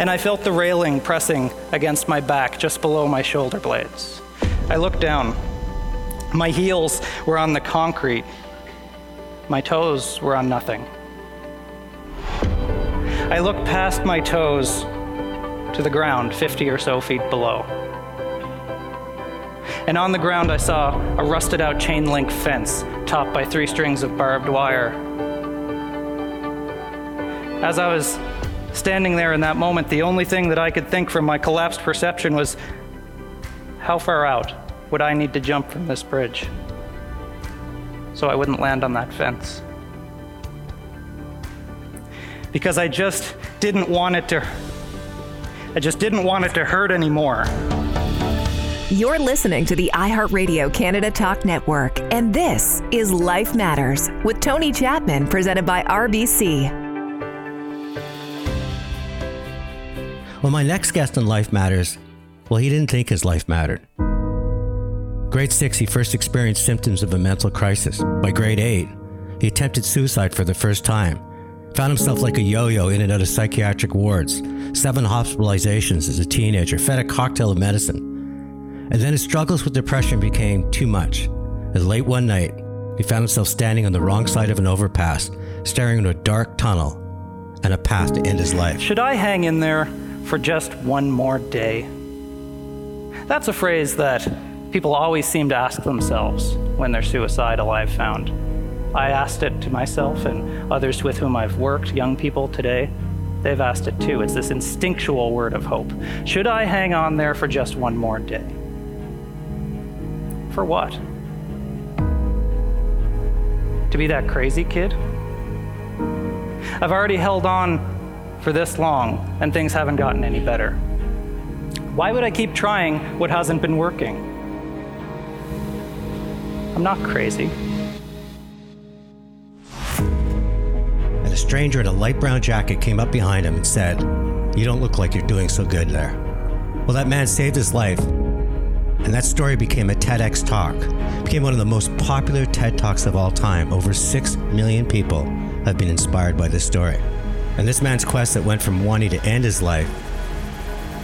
and I felt the railing pressing against my back just below my shoulder blades. I looked down. My heels were on the concrete, my toes were on nothing. I looked past my toes to the ground 50 or so feet below. And on the ground, I saw a rusted out chain link fence topped by three strings of barbed wire. As I was standing there in that moment, the only thing that I could think from my collapsed perception was how far out would I need to jump from this bridge so I wouldn't land on that fence? Because I just didn't want it to I just didn't want it to hurt anymore. You're listening to the iHeartRadio Canada Talk Network, and this is Life Matters with Tony Chapman, presented by RBC. Well, my next guest on Life Matters, well, he didn't think his life mattered. Grade six, he first experienced symptoms of a mental crisis. By grade eight, he attempted suicide for the first time. Found himself like a yo yo in and out of psychiatric wards, seven hospitalizations as a teenager, fed a cocktail of medicine. And then his struggles with depression became too much. As late one night, he found himself standing on the wrong side of an overpass, staring into a dark tunnel and a path to end his life. Should I hang in there for just one more day? That's a phrase that people always seem to ask themselves when they're suicidal, I've found. I asked it to myself and others with whom I've worked, young people today. They've asked it too. It's this instinctual word of hope. Should I hang on there for just one more day? For what? To be that crazy kid? I've already held on for this long and things haven't gotten any better. Why would I keep trying what hasn't been working? I'm not crazy. And a stranger in a light brown jacket came up behind him and said, You don't look like you're doing so good there. Well, that man saved his life, and that story became a TEDx talk. Became one of the most popular TED Talks of all time. Over 6 million people have been inspired by this story. And this man's quest that went from wanting to end his life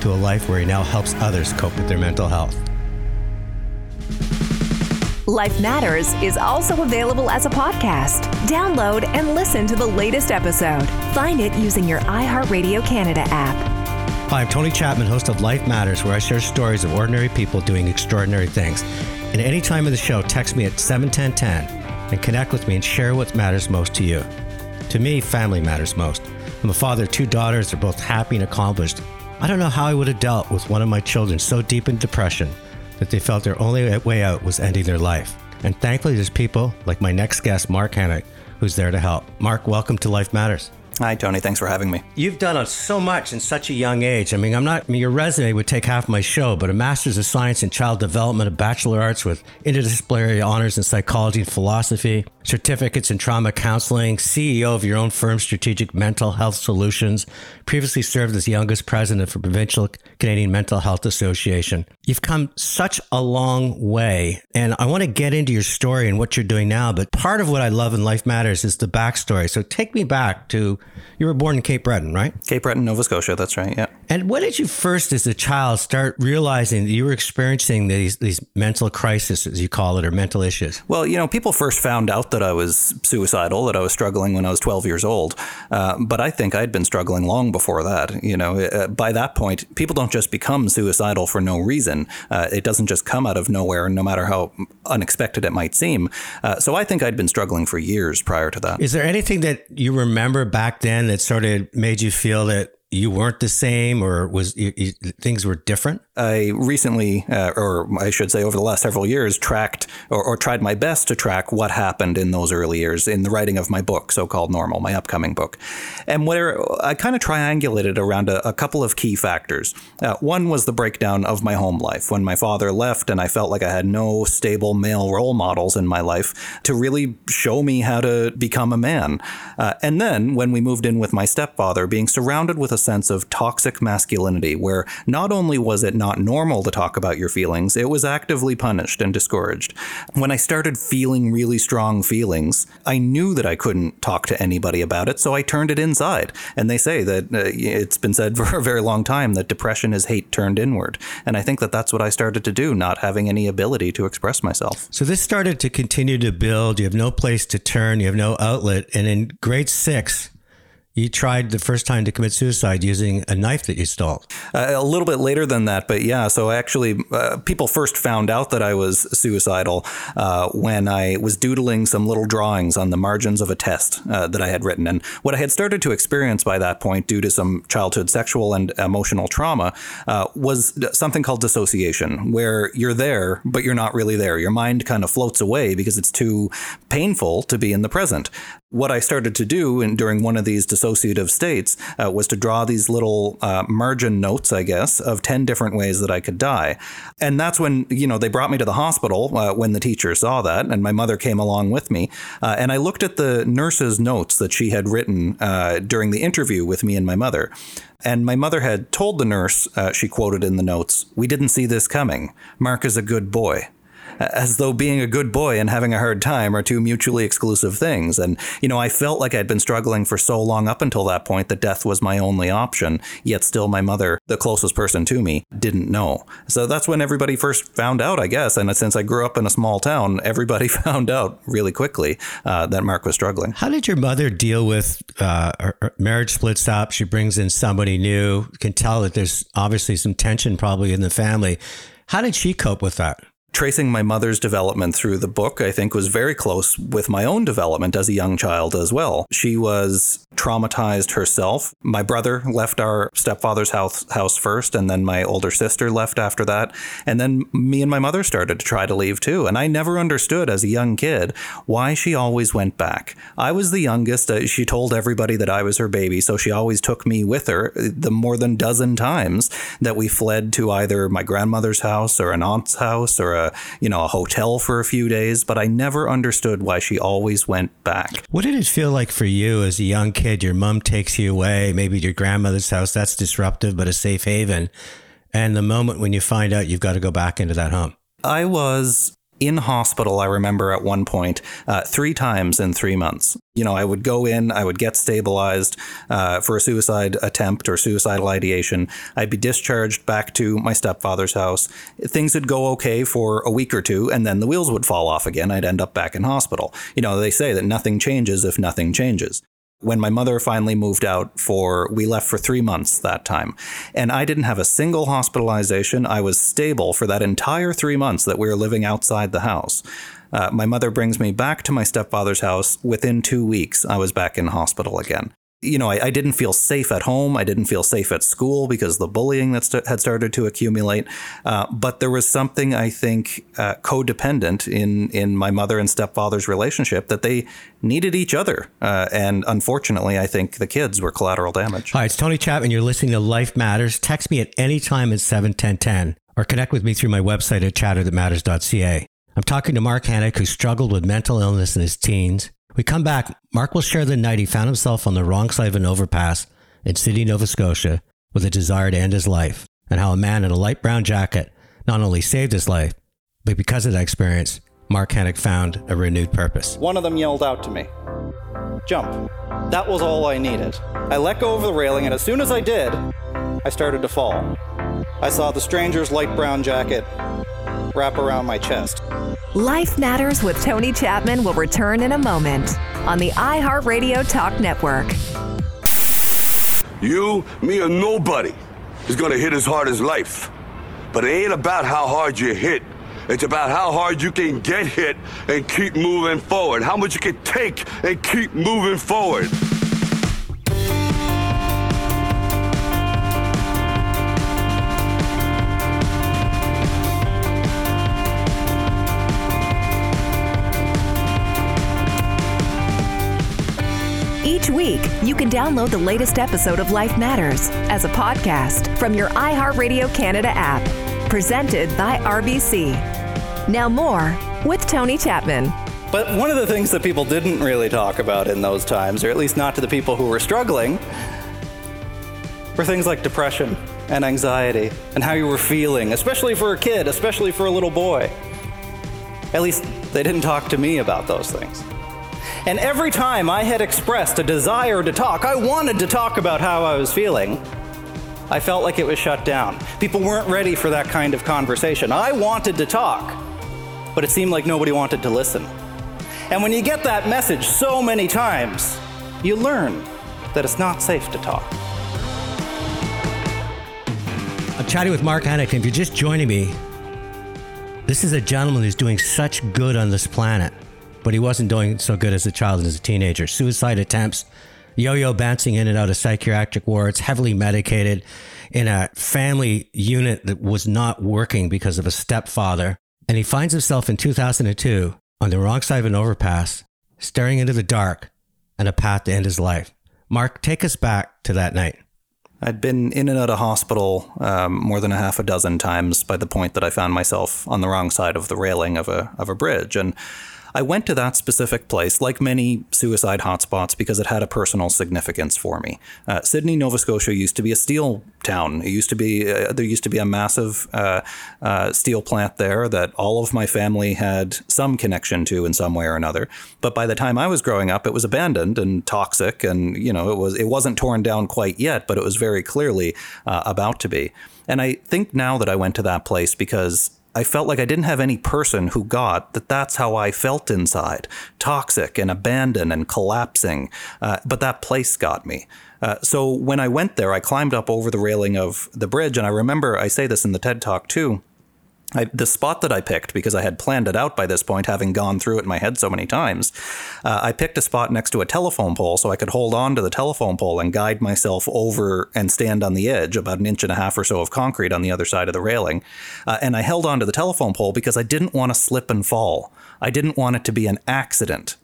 to a life where he now helps others cope with their mental health. Life Matters is also available as a podcast. Download and listen to the latest episode. Find it using your iHeartRadio Canada app. Hi, I'm Tony Chapman, host of Life Matters, where I share stories of ordinary people doing extraordinary things. And any time of the show, text me at 71010 and connect with me and share what matters most to you. To me, family matters most. I'm a father of two daughters. They're both happy and accomplished. I don't know how I would have dealt with one of my children so deep in depression that they felt their only way out was ending their life. And thankfully, there's people like my next guest, Mark Henick, who's there to help. Mark, welcome to Life Matters. Hi, Tony. Thanks for having me. You've done so much in such a young age. I mean, I'm not, I mean, your resume would take half my show, but a master's of science in child development, a bachelor of arts with interdisciplinary honors in psychology and philosophy, certificates in trauma counseling, CEO of your own firm, Strategic Mental Health Solutions, previously served as youngest president for Provincial Canadian Mental Health Association. You've come such a long way, and I want to get into your story and what you're doing now. But part of what I love in Life Matters is the backstory. So take me back to you were born in Cape Breton, right? Cape Breton, Nova Scotia. That's right. Yeah. And when did you first, as a child, start realizing that you were experiencing these these mental crises, as you call it, or mental issues? Well, you know, people first found out that I was suicidal, that I was struggling when I was 12 years old. Uh, but I think I'd been struggling long before that. You know, uh, by that point, people don't just become suicidal for no reason. Uh, it doesn't just come out of nowhere, no matter how unexpected it might seem. Uh, so I think I'd been struggling for years prior to that. Is there anything that you remember back then that sort of made you feel that you weren't the same or was you, you, things were different? I recently, uh, or I should say over the last several years, tracked or, or, tried my best to track what happened in those early years in the writing of my book, so called Normal, my upcoming book. And where I kind of triangulated around a, a, couple of key factors. Uh, one was the breakdown of my home life when my father left, and I felt like I had no stable male role models in my life to really show me how to become a man. Uh, and then when we moved in with my stepfather, being surrounded with a sense of toxic masculinity, where not only was it not normal to talk about your feelings, it was actively punished and discouraged. When I started feeling really strong feelings, I knew that I couldn't talk to anybody about it, so I turned it inside. And they say that uh, it's been said for a very long time that depression is hate turned inward. And I think that that's what I started to do, not having any ability to express myself. So this started to continue to build. You have no place to turn, you have no outlet. And in grade six, you tried the first time to commit suicide using a knife that you stole. Uh, a little bit later than that, but yeah. So actually, uh, people first found out that I was suicidal uh, when I was doodling some little drawings on the margins of a test uh, that I had written. And what I had started to experience by that point, due to some childhood sexual and emotional trauma, uh, was something called dissociation, where you're there, but you're not really there. Your mind kind of floats away because it's too painful to be in the present what I started to do in, during one of these dissociative states uh, was to draw these little uh, margin notes, I guess, of 10 different ways that I could die. And that's when, you know, they brought me to the hospital uh, when the teacher saw that, and my mother came along with me. Uh, and I looked at the nurse's notes that she had written uh, during the interview with me and my mother. And my mother had told the nurse, uh, she quoted in the notes, We didn't see this coming. Mark is a good boy as though being a good boy and having a hard time are two mutually exclusive things. And, you know, I felt like I'd been struggling for so long up until that point that death was my only option, yet still my mother, the closest person to me, didn't know. So that's when everybody first found out, I guess. And since I grew up in a small town, everybody found out really quickly uh, that Mark was struggling. How did your mother deal with uh, her marriage splits up? She brings in somebody new. Can tell that there's obviously some tension probably in the family. How did she cope with that? Tracing my mother's development through the book, I think, was very close with my own development as a young child as well. She was traumatized herself. My brother left our stepfather's house, house first, and then my older sister left after that. And then me and my mother started to try to leave too. And I never understood as a young kid why she always went back. I was the youngest. Uh, she told everybody that I was her baby, so she always took me with her the more than dozen times that we fled to either my grandmother's house or an aunt's house or a you know a hotel for a few days, but I never understood why she always went back. What did it feel like for you as a young kid? Your mom takes you away, maybe to your grandmother's house. That's disruptive, but a safe haven. And the moment when you find out you've got to go back into that home. I was in hospital, I remember at one point, uh, three times in three months. You know, I would go in, I would get stabilized uh, for a suicide attempt or suicidal ideation. I'd be discharged back to my stepfather's house. Things would go okay for a week or two, and then the wheels would fall off again. I'd end up back in hospital. You know, they say that nothing changes if nothing changes when my mother finally moved out for we left for 3 months that time. And I didn't have a single hospitalization. I was stable for that entire 3 months that we were living outside the house. Uh, my mother brings me back to my stepfather's house within 2 weeks. I was back in hospital again you know, I, I, didn't feel safe at home. I didn't feel safe at school because the bullying that st- had started to accumulate. Uh, but there was something I think uh, codependent in in my mother and stepfather's relationship that they needed each other. Uh, and unfortunately, I think the kids were collateral damage. Hi, it's Tony Chapman. You're listening to Life Matters. Text me at any time at seven ten ten, or connect with me through my website at chatterthatmatters.ca. I'm talking to Mark Henick, who struggled with mental illness in his teens. We come back. Mark will share the night he found himself on the wrong side of an overpass in Sydney, Nova Scotia, with a desire to end his life, and how a man in a light brown jacket not only saved his life, but because of that experience, Mark Henick found a renewed purpose. One of them yelled out to me, Jump. That was all I needed. I let go of the railing, and as soon as I did, I started to fall. I saw the stranger's light brown jacket wrap around my chest. Life Matters with Tony Chapman will return in a moment on the iHeartRadio Talk Network. You, me, or nobody is gonna hit as hard as life. But it ain't about how hard you hit. It's about how hard you can get hit and keep moving forward. How much you can take and keep moving forward. Week, you can download the latest episode of Life Matters as a podcast from your iHeartRadio Canada app. Presented by RBC. Now, more with Tony Chapman. But one of the things that people didn't really talk about in those times, or at least not to the people who were struggling, were things like depression and anxiety and how you were feeling, especially for a kid, especially for a little boy. At least they didn't talk to me about those things. And every time I had expressed a desire to talk, I wanted to talk about how I was feeling, I felt like it was shut down. People weren't ready for that kind of conversation. I wanted to talk, but it seemed like nobody wanted to listen. And when you get that message so many times, you learn that it's not safe to talk. I'm chatting with Mark Hannington. If you're just joining me, this is a gentleman who's doing such good on this planet, but he wasn't doing so good as a child and as a teenager. Suicide attempts, yo yo bouncing in and out of psychiatric wards, heavily medicated in a family unit that was not working because of a stepfather. And he finds himself in 2002 on the wrong side of an overpass, staring into the dark and a path to end his life. Mark, take us back to that night. I'd been in and out of hospital um, more than a half a dozen times by the point that I found myself on the wrong side of the railing of a of a bridge, and I went to that specific place, like many suicide hotspots, because it had a personal significance for me. Uh, Sydney, Nova Scotia used to be a steel town. It used to be uh, there used to be a massive uh, uh, steel plant there that all of my family had some connection to in some way or another. But by the time I was growing up, it was abandoned and toxic, and you know it was it wasn't torn down quite yet, but it was very clearly uh, about to be. And I think now that I went to that place because I felt like I didn't have any person who got that that's how I felt inside toxic and abandoned and collapsing. Uh, but that place got me. Uh, so when I went there, I climbed up over the railing of the bridge. And I remember I say this in the TED Talk too. I, the spot that I picked, because I had planned it out by this point, having gone through it in my head so many times, uh, I picked a spot next to a telephone pole so I could hold on to the telephone pole and guide myself over and stand on the edge, about an inch and a half or so of concrete on the other side of the railing. Uh, and I held on to the telephone pole because I didn't want to slip and fall. I didn't want it to be an accident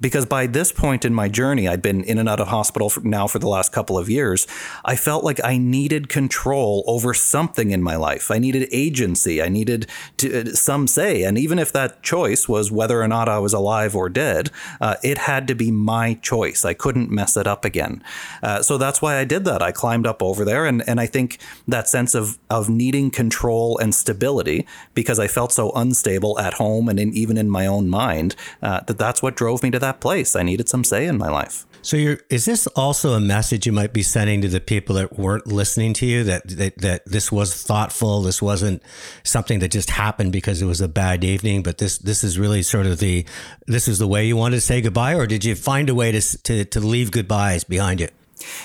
because by this point in my journey, I'd been in and out of hospital for now for the last couple of years. I felt like I needed control over something in my life. I needed agency. I needed to, uh, some say. And even if that choice was whether or not I was alive or dead, uh, it had to be my choice. I couldn't mess it up again. Uh, so that's why I did that. I climbed up over there. And, and I think that sense of, of needing control and stability, because I felt so unstable at home and in, even in my own mind, uh, that that's what drove me to that that place. I needed some say in my life. So, is this also a message you might be sending to the people that weren't listening to you that, that that this was thoughtful? This wasn't something that just happened because it was a bad evening, but this this is really sort of the this is the way you wanted to say goodbye, or did you find a way to to, to leave goodbyes behind you?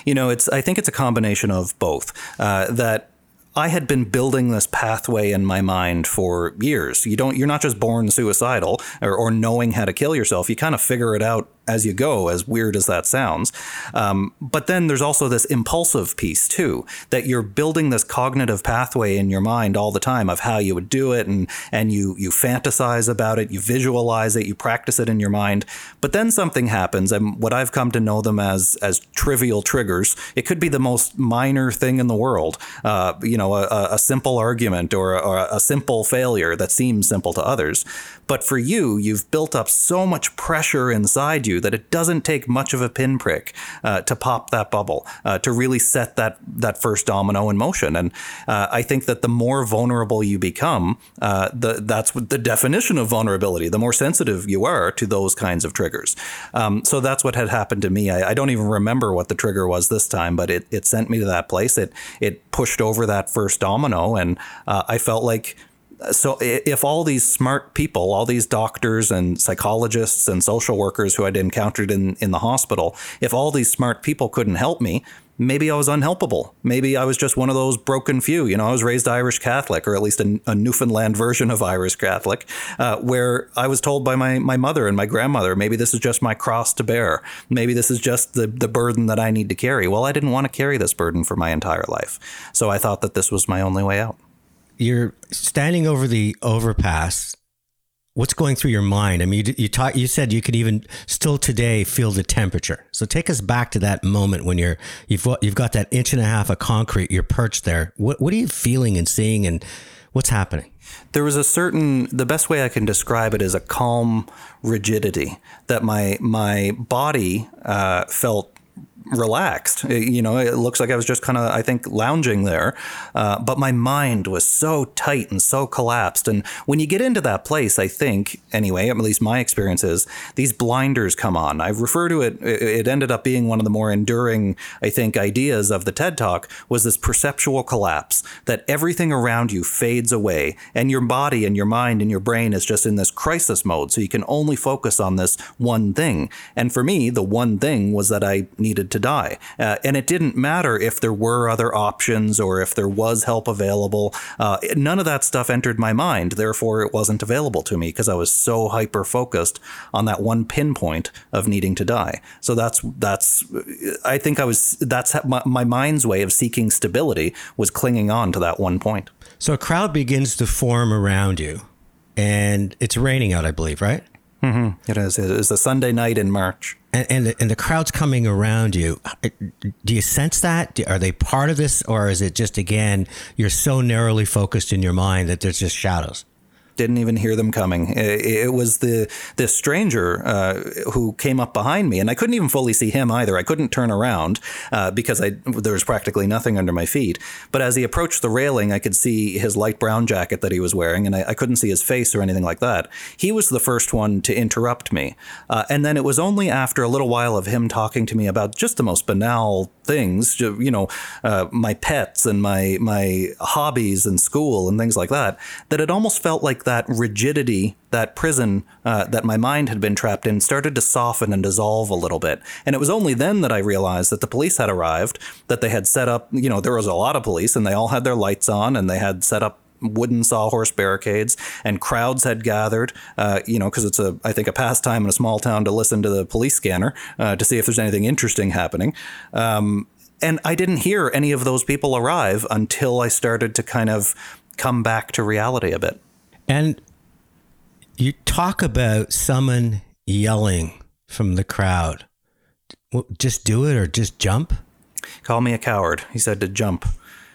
You know, it's I think it's a combination of both. Uh, that I had been building this pathway in my mind for years. You don't you're not just born suicidal or, or knowing how to kill yourself. You kind of figure it out as you go, as weird as that sounds. Um, but then there's also this impulsive piece too, that you're building this cognitive pathway in your mind all the time of how you would do it, and and you you fantasize about it, you visualize it, you practice it in your mind. But then something happens, and what I've come to know them as as trivial triggers. It could be the most minor thing in the world, uh, you know, a, a simple argument or, or a simple failure that seems simple to others. But for you, you've built up so much pressure inside you that it doesn't take much of a pinprick uh, to pop that bubble, uh, to really set that that first domino in motion. And uh, I think that the more vulnerable you become, uh, the, that's the definition of vulnerability. The more sensitive you are to those kinds of triggers. Um, so that's what had happened to me. I, I, don't even remember what the trigger was this time, but it, it sent me to that place. It it pushed over that first domino, and uh, I felt like so if all these smart people, all these doctors and psychologists and social workers who I'd encountered in, in the hospital, if all these smart people couldn't help me, maybe I was unhelpable. Maybe I was just one of those broken few. You know, I was raised Irish Catholic, or at least a, a Newfoundland version of Irish Catholic, uh, where I was told by my, my mother and my grandmother, maybe this is just my cross to bear. Maybe this is just the, the burden that I need to carry. Well, I didn't want to carry this burden for my entire life. So I thought that this was my only way out you're standing over the overpass. What's going through your mind? I mean, you, you talk, you said you could even still today feel the temperature. So take us back to that moment when you're you've you've got that inch and a half of concrete. You're perched there. What what are you feeling and seeing, and what's happening? There was a certain the best way I can describe it is a calm rigidity that my my body uh, felt relaxed. You know, it looks like I was just kind of, I think, lounging there. Uh, but my mind was so tight and so collapsed. And when you get into that place, I think, anyway, at least my experience is, these blinders come on. I refer to it, it ended up being one of the more enduring, I think, ideas of the TED Talk was this perceptual collapse that everything around you fades away and your body and your mind and your brain is just in this crisis mode. So you can only focus on this one thing. And for me, the one thing was that I needed to die. Uh, and it didn't matter if there were other options or if there was help available. Uh, none of that stuff entered my mind. Therefore, it wasn't available to me because I was so hyper focused on that one pinpoint of needing to die. So that's, that's, I think I was, that's my, my mind's way of seeking stability was clinging on to that one point. So a crowd begins to form around you, and it's raining out, I believe, right? Mm-hmm. It is. It is a Sunday night in March. And, and, the, and the crowd's coming around you. Do you sense that? Are they part of this, or is it just again you're so narrowly focused in your mind that there's just shadows? Didn't even hear them coming. It, was the this stranger uh, who came up behind me, and I couldn't even fully see him either. I couldn't turn around uh, because I there was practically nothing under my feet. But as he approached the railing, I could see his light brown jacket that he was wearing, and I, I couldn't see his face or anything like that. He was the first one to interrupt me, uh, and then it was only after a little while of him talking to me about just the most banal things, you know, uh, my pets and my my hobbies and school and things like that, that it almost felt like that rigidity, that prison uh, that my mind had been trapped in, started to soften and dissolve a little bit. And it was only then that I realized that the police had arrived, that they had set up, you know, there was a lot of police and they all had their lights on and they had set up wooden sawhorse barricades, and crowds had gathered. Uh, you know, because it's a I think a pastime in a small town to listen to the police scanner uh, to see if there's anything interesting happening. Um, and I didn't hear any of those people arrive until I started to kind of come back to reality a bit. And you talk about someone yelling from the crowd. Just do it or just jump? Call me a coward. He said to jump,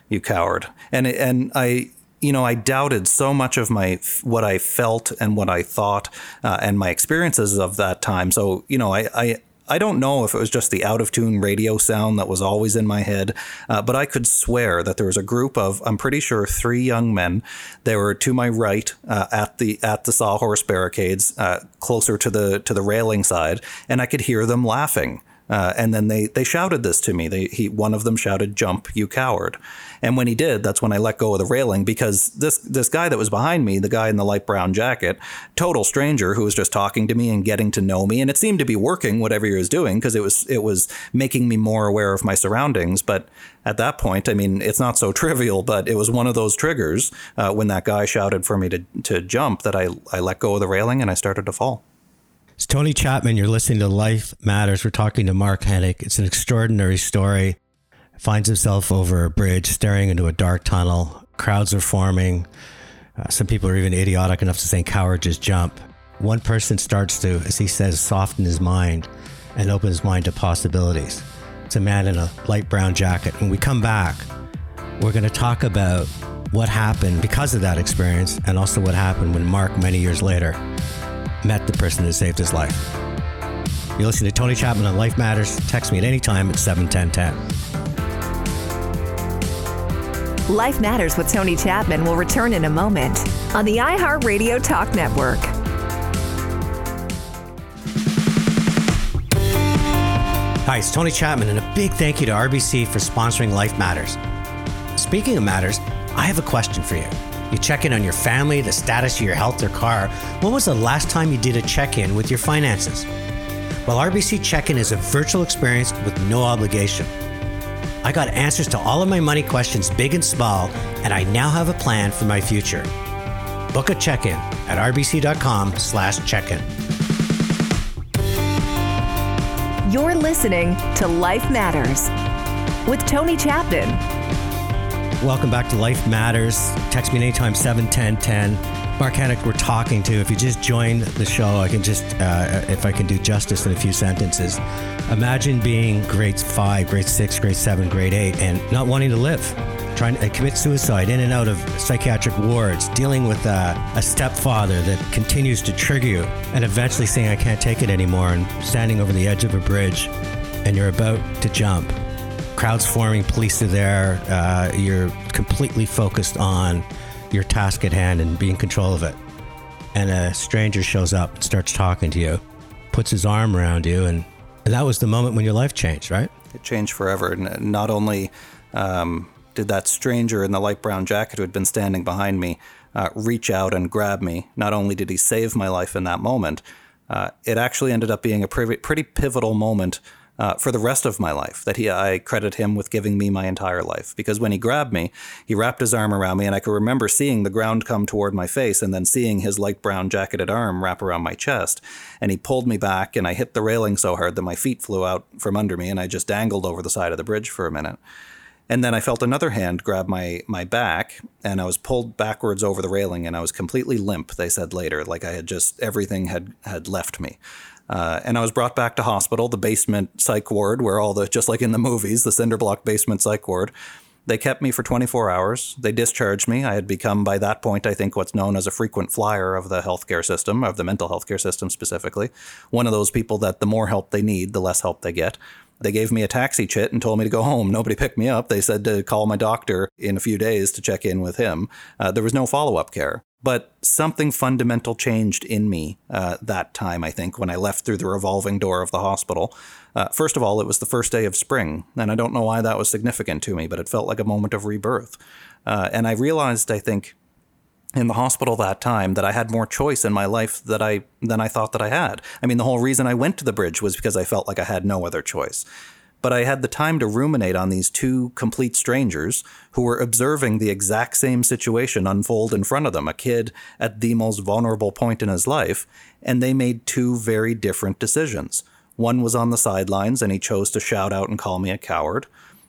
you coward. And and I you know, I doubted so much of my what I felt and what I thought uh, and my experiences of that time. So, you know, I, I I don't know if it was just the out of tune radio sound that was always in my head, uh, but I could swear that there was a group of, I'm pretty sure, three young men. They were to my right uh, at the at the sawhorse barricades, uh, closer to the to the railing side, and I could hear them laughing. Uh, and then they they shouted this to me. They he one of them shouted, "Jump, you coward!" And when he did, that's when I let go of the railing because this this guy that was behind me, the guy in the light brown jacket, total stranger who was just talking to me and getting to know me, and it seemed to be working whatever he was doing because it was it was making me more aware of my surroundings. But at that point, I mean, it's not so trivial, but it was one of those triggers uh, when that guy shouted for me to to jump that I I let go of the railing and I started to fall. It's Tony Chapman. You're listening to Life Matters. We're talking to Mark Henick. It's an extraordinary story. Finds himself over a bridge, staring into a dark tunnel. Crowds are forming. Uh, some people are even idiotic enough to say, coward, just jump. One person starts to, as he says, soften his mind and open his mind to possibilities. It's a man in a light brown jacket. When we come back, we're going to talk about what happened because of that experience and also what happened when Mark, many years later, met the person that saved his life. You're listening to Tony Chapman on Life Matters. Text me at any time at 71010. Life Matters with Tony Chapman will return in a moment on the iHeartRadio Talk Network. Hi, it's Tony Chapman, and a big thank you to RBC for sponsoring Life Matters. Speaking of matters, I have a question for you. You check in on your family, the status of your health or car. When was the last time you did a check in with your finances? Well, RBC Check In is a virtual experience with no obligation. I got answers to all of my money questions, big and small, and I now have a plan for my future. Book a check-in at rbc.com slash check-in. You're listening to Life Matters with Tony Chapman. Welcome back to Life Matters. Text me anytime, 71010. Mark Henick, we're talking to. If you just joined the show, I can just, uh, if I can do justice in a few sentences. Imagine being grade five, grade six, grade seven, grade eight, and not wanting to live, trying to commit suicide, in and out of psychiatric wards, dealing with uh, a stepfather that continues to trigger you, and eventually saying, I can't take it anymore, and standing over the edge of a bridge and you're about to jump. Crowds forming, police are there. Uh, you're completely focused on your task at hand and be in control of it. And a stranger shows up and starts talking to you, puts his arm around you, and, and that was the moment when your life changed, right? It changed forever. And not only um, did that stranger in the light brown jacket who had been standing behind me uh, reach out and grab me, not only did he save my life in that moment, uh, it actually ended up being a pretty pivotal moment uh, for the rest of my life. That he, I credit him with giving me my entire life because when he grabbed me, he wrapped his arm around me, and I could remember seeing the ground come toward my face, and then seeing his light brown jacketed arm wrap around my chest. And he pulled me back, and I hit the railing so hard that my feet flew out from under me, and I just dangled over the side of the bridge for a minute. And then I felt another hand grab my my back, and I was pulled backwards over the railing, and I was completely limp. They said later, like I had just everything had had left me. Uh, and I was brought back to hospital, the basement psych ward, where all the, just like in the movies, the cinder block basement psych ward. They kept me for 24 hours. They discharged me. I had become, by that point, I think, what's known as a frequent flyer of the healthcare system, of the mental health care system specifically. One of those people that the more help they need, the less help they get. They gave me a taxi chit and told me to go home. Nobody picked me up. They said to call my doctor in a few days to check in with him. Uh, there was no follow up care. But something fundamental changed in me uh, that time, I think, when I left through the revolving door of the hospital. Uh, first of all, it was the first day of spring, and I don't know why that was significant to me, but it felt like a moment of rebirth. Uh, and I realized, I think, in the hospital that time that I had more choice in my life that I than I thought that I had. I mean, the whole reason I went to the bridge was because I felt like I had no other choice but I had the time to ruminate on these two complete strangers who were observing the exact same situation unfold in front of them, a kid at the most vulnerable point in his life, and they made two very different decisions. One was on the sidelines and he chose to shout out and call me a coward,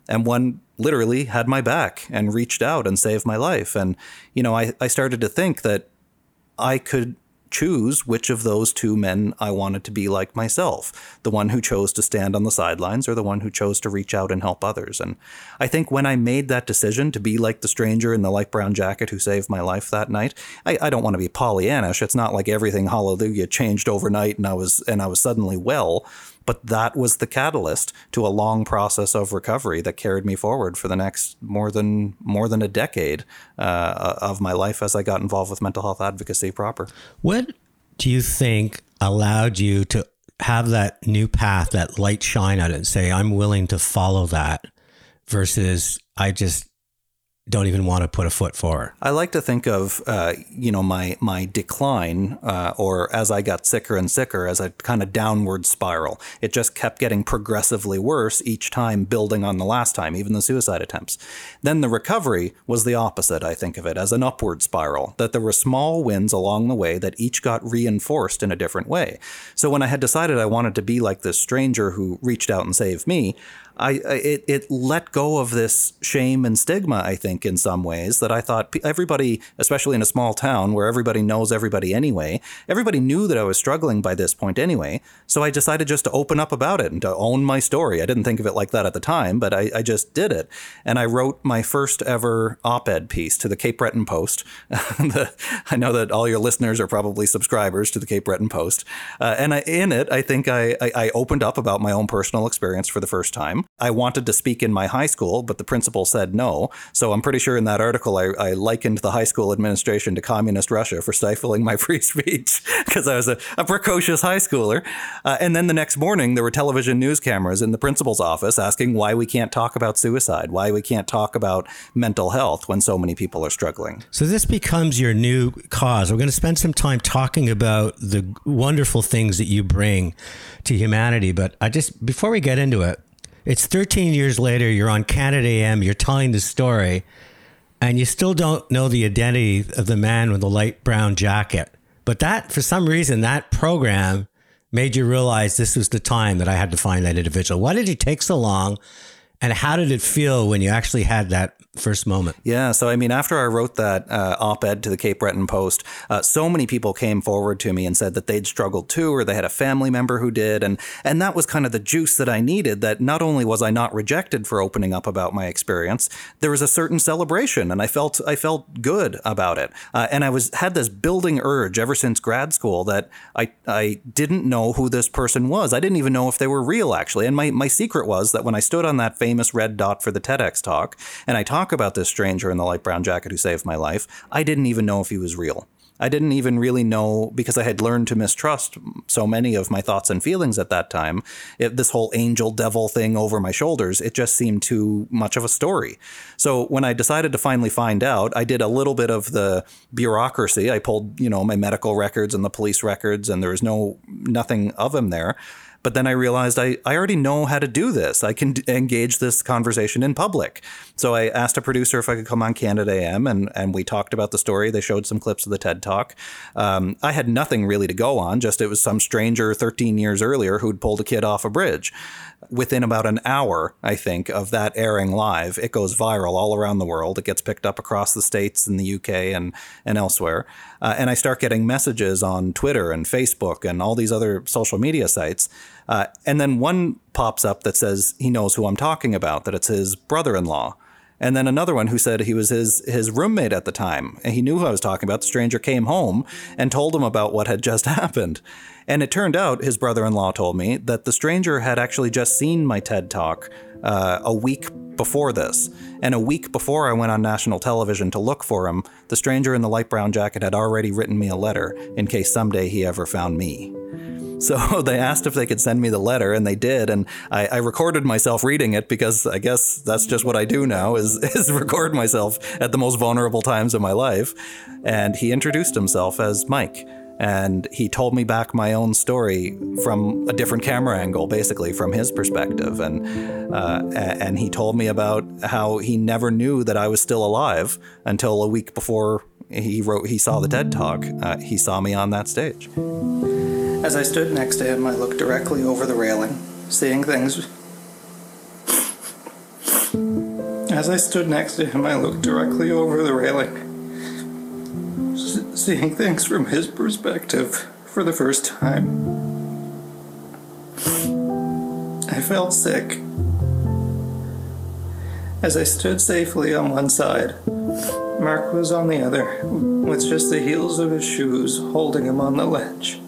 and one literally had my back and reached out and saved my life. And, you know, I, I started to think that I could choose which of those two men I wanted to be like myself the one who chose to stand on the sidelines or the one who chose to reach out and help others. And I think when I made that decision to be like the stranger in the light brown jacket who saved my life that night, I, I don't want to be Pollyannish. It's not like everything, hallelujah, changed overnight and I was and I was suddenly well. But that was the catalyst to a long process of recovery that carried me forward for the next more than more than a decade uh, of my life as I got involved with mental health advocacy proper. What do you think allowed you to have that new path, that light shine at it, and say, "I'm willing to follow that," versus I just don't even want to put a foot forward. I like to think of, uh, you know, my my decline, uh, or as I got sicker and sicker, as a kind of downward spiral. It just kept getting progressively worse each time, building on the last time, even the suicide attempts. Then the recovery was the opposite. I think of it as an upward spiral. That there were small wins along the way that each got reinforced in a different way. So when I had decided I wanted to be like this stranger who reached out and saved me, I, it, it let go of this shame and stigma, I think, in some ways that I thought everybody, especially in a small town where everybody knows everybody anyway, everybody knew that I was struggling by this point anyway. So I decided just to open up about it and to own my story. I didn't think of it like that at the time, but I, I just did it. And I wrote my first ever op ed piece to the Cape Breton Post. the, I know that all your listeners are probably subscribers to the Cape Breton Post. Uh, and I, in it, I think I, I, I opened up about my own personal experience for the first time. I wanted to speak in my high school, but the principal said no. So I'm pretty sure in that article I, I likened the high school administration to communist Russia for stifling my free speech because I was a, a, precocious high schooler. Uh, and then the next morning, there were television news cameras in the principal's office asking why we can't talk about suicide, why we can't talk about mental health when so many people are struggling. So this becomes your new cause. We're going to spend some time talking about the wonderful things that you bring to humanity. But I just, before we get into it, it's 13 years later, you're on Canada AM, you're telling the story, and you still don't know the identity of the man with the light brown jacket. But that, for some reason, that program made you realize this was the time that I had to find that individual. Why did it take so long? And how did it feel when you actually had that first moment? Yeah, so I mean, after I wrote that uh, op ed to the Cape Breton Post, uh, so many people came forward to me and said that they'd struggled too, or they had a family member who did. And, and that was kind of the juice that I needed. That not only was I not rejected for opening up about my experience, there was a certain celebration, and I felt, I felt good about it. Uh, and I was had this building urge ever since grad school that I, I didn't know who this person was. I didn't even know if they were real, actually. And my, my secret was that when I stood on that famous red dot for the TEDx talk, and I talk about this stranger in the light brown jacket who saved my life, I didn't even know if he was real. I didn't even really know because I had learned to mistrust so many of my thoughts and feelings at that time. It, this whole angel devil thing over my shoulders, it just seemed too much of a story. So when I decided to finally find out, I did a little bit of the bureaucracy. I pulled, you know, my medical records and the police records, and there was no nothing of him there. But then I realized I, I already know how to do this. I can d- engage this conversation in public. So I asked a producer if I could come on Canada AM and, and we talked about the story. They showed some clips of the TED Talk. Um, I had nothing really to go on, just it was some stranger 13 years earlier who'd pulled a kid off a bridge within about an hour, I think, of that airing live, it goes viral all around the world. It gets picked up across the states and the UK and and elsewhere. Uh, and I start getting messages on Twitter and Facebook and all these other social media sites. Uh, and then one pops up that says he knows who I'm talking about, that it's his brother-in-law. And then another one who said he was his his roommate at the time. And he knew who I was talking about. The stranger came home and told him about what had just happened. And it turned out, his brother in law told me, that the stranger had actually just seen my TED talk uh, a week before this. And a week before I went on national television to look for him, the stranger in the light brown jacket had already written me a letter in case someday he ever found me. So they asked if they could send me the letter, and they did. And I, I, recorded myself reading it because I guess that's just what I do now is, is record myself at the most vulnerable times of my life. And he introduced himself as Mike and he told me back my own story from a different camera angle, basically from his perspective, and uh, and he told me about how he never knew that I was still alive until a week before he wrote he saw the TED talk. Uh, he saw me on that stage. As I stood next to him, I looked directly over the railing, seeing things. As I stood next to him, I looked directly over the railing seeing things from his perspective for the first time. I felt sick. As I stood safely on one side, Mark was on the other, with just the heels of his shoes holding him on the ledge.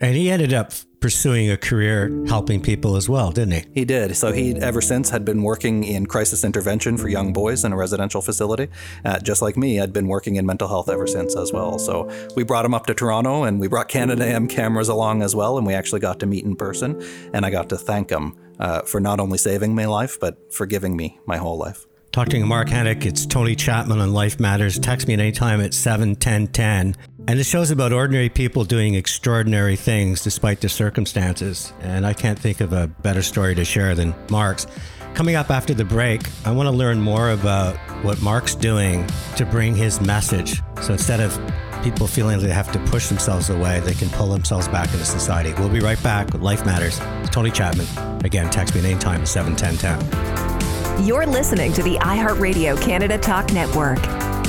And he ended up pursuing a career helping people as well, didn't he? He did. So he, ever since, had been working in crisis intervention for young boys in a residential facility. Uh, just like me, I'd been working in mental health ever since as well. So we brought him up to Toronto and we brought Canada AM cameras along as well. And we actually got to meet in person. And I got to thank him uh, for not only saving my life, but for giving me my whole life. Talking to Mark Henick, it's Tony Chapman on Life Matters. Text me at any time at 71010. And the show's about ordinary people doing extraordinary things despite the circumstances. And I can't think of a better story to share than Mark's. Coming up after the break, I want to learn more about what Mark's doing to bring his message. So instead of people feeling they have to push themselves away, they can pull themselves back into society. We'll be right back with Life Matters. It's Tony Chapman. Again, text me at any time at 71010. You're listening to the iHeartRadio Canada Talk Network.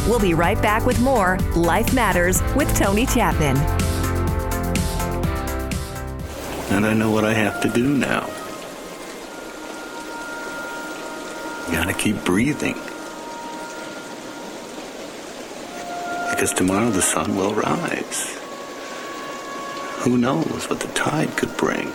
We'll be right back with more Life Matters with Tony Chapman. And I know what I have to do now. Gotta keep breathing. Because tomorrow the sun will rise. Who knows what the tide could bring?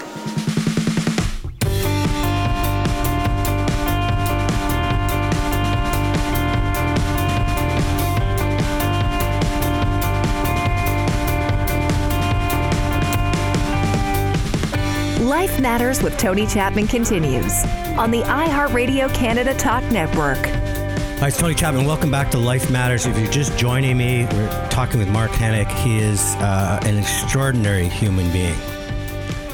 Matters with Tony Chapman continues on the iHeartRadio Canada Talk Network. Hi, it's Tony Chapman. Welcome back to Life Matters. If you're just joining me, we're talking with Mark Henick. He is uh, an extraordinary human being.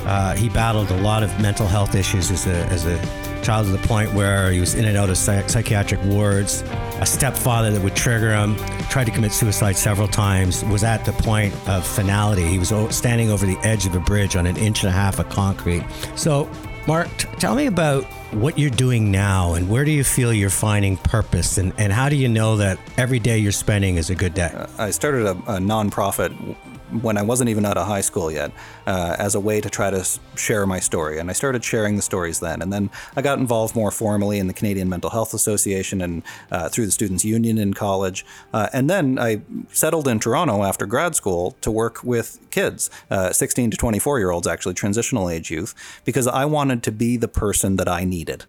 Uh, he battled a lot of mental health issues as a, as a child to the point where he was in and out of psych- psychiatric wards. A stepfather that would trigger him, tried to commit suicide several times, was at the point of finality. He was standing over the edge of a bridge on an inch and a half of concrete. So, Mark, t- tell me about what you're doing now and where do you feel you're finding purpose and, and how do you know that every day you're spending is a good day? Uh, I started a, a nonprofit when I wasn't even out of high school yet, uh, as a way to try to share my story. And I started sharing the stories then. And then I got involved more formally in the Canadian Mental Health Association and uh, through the Students' Union in college. Uh, and then I settled in Toronto after grad school to work with kids, uh, 16 to 24 year olds, actually, transitional age youth, because I wanted to be the person that I needed.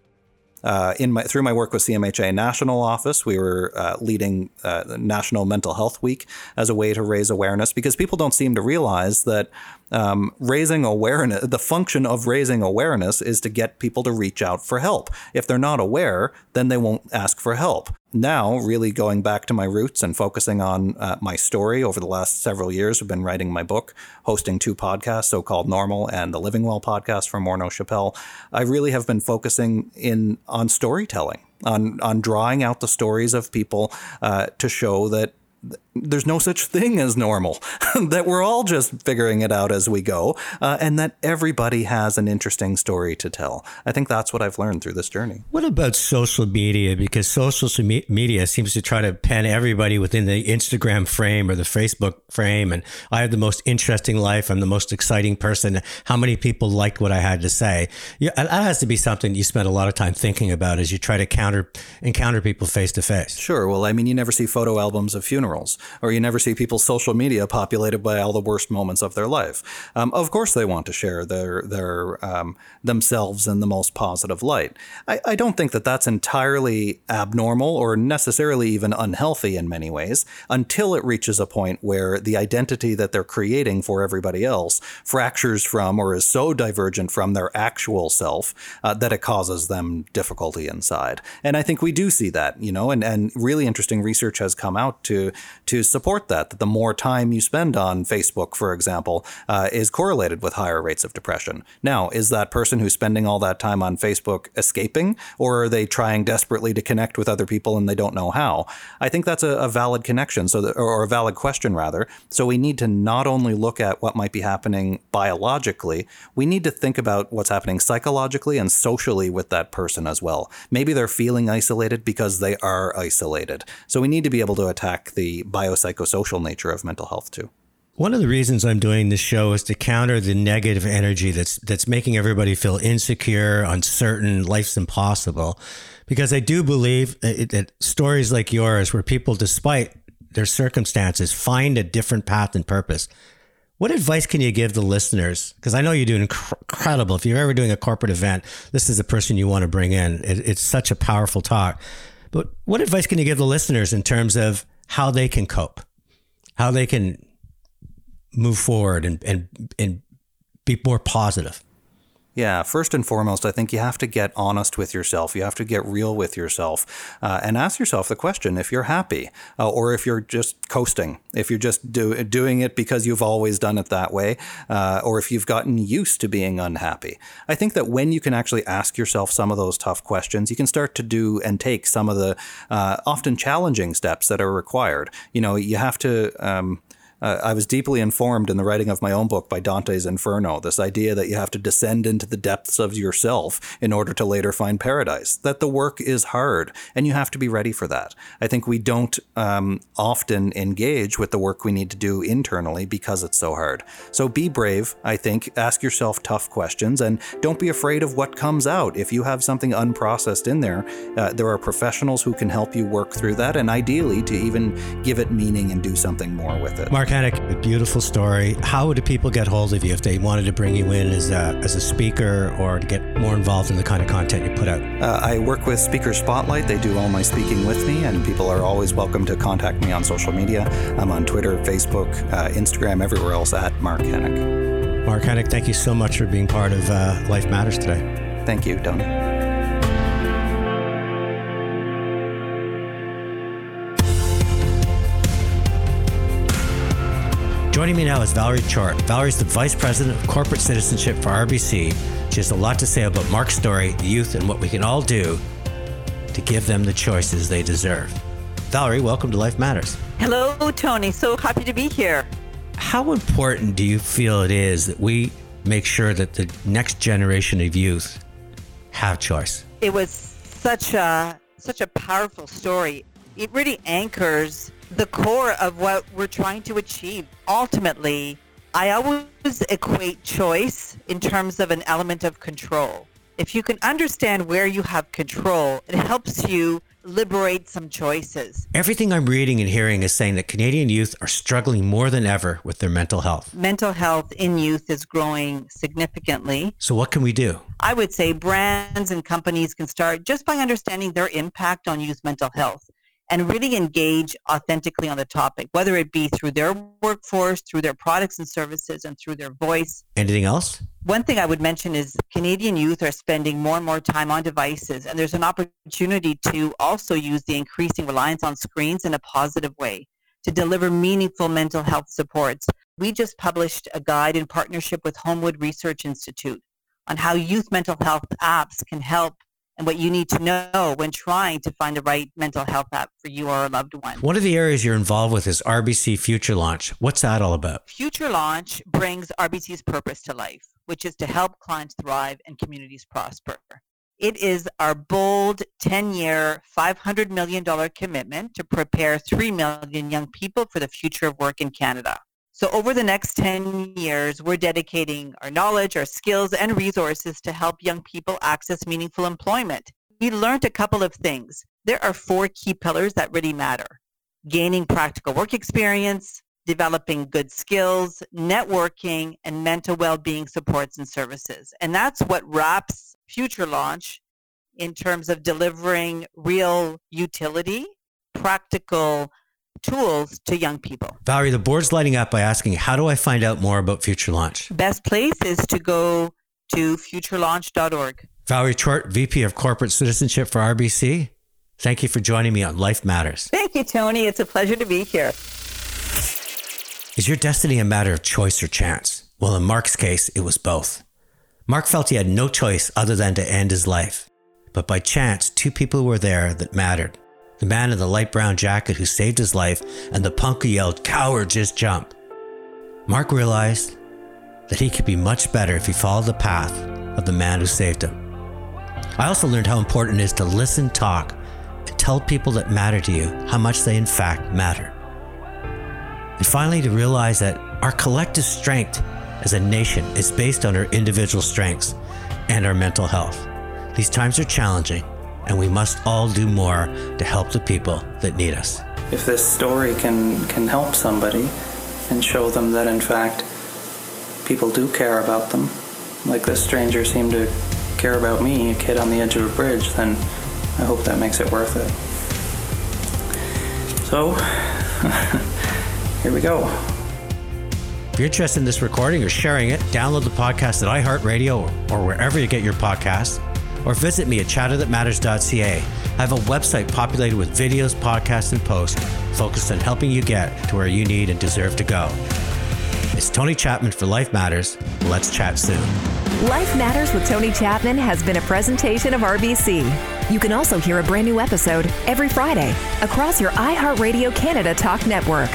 Uh, in my through my work with CMHA National Office, we were uh, leading uh, National Mental Health Week as a way to raise awareness because people don't seem to realize that um, raising awareness, the function of raising awareness is to get people to reach out for help. If they're not aware, then they won't ask for help. Now, really going back to my roots and focusing on uh, my story over the last several years, I've been writing my book, hosting two podcasts, So Called Normal and the Living Well podcast from Morneau Shepell. I really have been focusing in on storytelling, on on drawing out the stories of people uh, to show that there's no such thing as normal, that we're all just figuring it out as we go, uh, and that everybody has an interesting story to tell. I think that's what I've learned through this journey. What about social media? Because social media seems to try to pen everybody within the Instagram frame or the Facebook frame, and I have the most interesting life. I'm the most exciting person. How many people liked what I had to say? Yeah, that has to be something you spend a lot of time thinking about as you try to counter encounter people face to face. Sure. Well, I mean, you never see photo albums of funerals or you never see people's social media populated by all the worst moments of their life. Um, of course, they want to share their their um, themselves in the most positive light. I, I don't think that that's entirely abnormal or necessarily even unhealthy in many ways until it reaches a point where the identity that they're creating for everybody else fractures from or is so divergent from their actual self uh, that it causes them difficulty inside. And I think we do see that, you know, and, and really interesting research has come out to to support that, that the more time you spend on Facebook, for example, uh, is correlated with higher rates of depression. Now, is that person who's spending all that time on Facebook escaping, or are they trying desperately to connect with other people and they don't know how? I think that's a, a valid connection, so that, or a valid question rather. So we need to not only look at what might be happening biologically, we need to think about what's happening psychologically and socially with that person as well. Maybe they're feeling isolated because they are isolated. So we need to be able to attack the biopsychosocial nature of mental health too. One of the reasons I'm doing this show is to counter the negative energy that's that's making everybody feel insecure, uncertain, life's impossible. Because I do believe uh, that stories like yours, where people, despite their circumstances, find a different path and purpose. What advice can you give the listeners? Because I know you do incredible. If you're ever doing a corporate event, this is the person you want to bring in. It, it's such a powerful talk. But what advice can you give the listeners in terms of how they can cope, how they can move forward and, and, and be more positive. Yeah, first and foremost, I think you have to get honest with yourself. You have to get real with yourself uh, and ask yourself the question if you're happy uh, or if you're just coasting, if you're just do, doing it because you've always done it that way, uh, or if you've gotten used to being unhappy. I think that when you can actually ask yourself some of those tough questions, you can start to do and take some of the uh, often challenging steps that are required. You know, you have to. Um, uh, I was deeply informed in the writing of my own book by Dante's Inferno, this idea that you have to descend into the depths of yourself in order to later find paradise, that the work is hard, and you have to be ready for that. I think we don't um, often engage with the work we need to do internally because it's so hard. So be brave, I think, ask yourself tough questions, and don't be afraid of what comes out. If you have something unprocessed in there, uh, there are professionals who can help you work through that, and ideally to even give it meaning and do something more with it. Mark a beautiful story. How would people get hold of you if they wanted to bring you in as a, as a speaker or to get more involved in the kind of content you put out? Uh, I work with Speaker Spotlight. They do all my speaking with me, and people are always welcome to contact me on social media. I'm on Twitter, Facebook, uh, Instagram, everywhere else at Mark Henick. Mark Henick, thank you so much for being part of uh, Life Matters today. Thank you, Tony. Joining me now is Valerie Chort. is the Vice President of Corporate Citizenship for RBC. She has a lot to say about Mark's story, the youth, and what we can all do to give them the choices they deserve. Valerie, welcome to Life Matters. Hello, Tony. So happy to be here. How important do you feel it is that we make sure that the next generation of youth have choice. It was such a such a powerful story. It really anchors the core of what we're trying to achieve. Ultimately, I always equate choice in terms of an element of control. If you can understand where you have control, it helps you liberate some choices. Everything I'm reading and hearing is saying that Canadian youth are struggling more than ever with their mental health. Mental health in youth is growing significantly. So, what can we do? I would say brands and companies can start just by understanding their impact on youth mental health and really engage authentically on the topic, whether it be through their workforce, through their products and services, and through their voice. Anything else? One thing I would mention is Canadian youth are spending more and more time on devices, and there's an opportunity to also use the increasing reliance on screens in a positive way to deliver meaningful mental health supports. We just published a guide in partnership with Homewood Research Institute on how youth mental health apps can help and what you need to know when trying to find the right mental health app for you or a loved one. One of the areas you're involved with is RBC Future Launch. What's that all about? Future Launch brings RBC's purpose to life, which is to help clients thrive and communities prosper. It is our bold 10 year, $500 million commitment to prepare 3 million young people for the future of work in Canada. So over the next 10 years, we're dedicating our knowledge, our skills, and resources to help young people access meaningful employment. We learned a couple of things. There are four key pillars that really matter. Gaining practical work experience, developing good skills, networking, and mental well-being supports and services. And that's what wraps Future Launch in terms of delivering real utility, practical tools to young people. Valerie, the board's lighting up by asking, how do I find out more about Future Launch? Best place is to go to futurelaunch.org. Valerie Chort, VP of Corporate Citizenship for RBC. Thank you for joining me on Life Matters. Thank you, Tony. It's a pleasure to be here. Is your destiny a matter of choice or chance? Well, in Mark's case, it was both. Mark felt he had no choice other than to end his life. But by chance, two people were there that mattered the man in the light brown jacket who saved his life, and the punk who yelled, Coward, just jump. Mark realized that he could be much better if he followed the path of the man who saved him. I also learned how important it is to listen, talk, and tell people that matter to you how much they in fact matter. And finally, to realize that our collective strength as a nation is based on our individual strengths and our mental health. These times are challenging, and we must all do more to help the people that need us. If this story can, can help somebody and show them that, in fact, people do care about them, like this stranger seemed to care about me, a kid on the edge of a bridge, then I hope that makes it worth it. So, here we go. If you're interested in this recording or sharing it, download the podcast at iHeartRadio or wherever you get your podcasts or visit me at chatterthatmatters.ca. I have a website populated with videos, podcasts, and posts focused on helping you get to where you need and deserve to go. It's Tony Chapman for Life Matters. Let's chat soon. Life Matters with Tony Chapman has been a presentation of RBC. You can also hear a brand new episode every Friday across your iHeartRadio Canada Talk Network.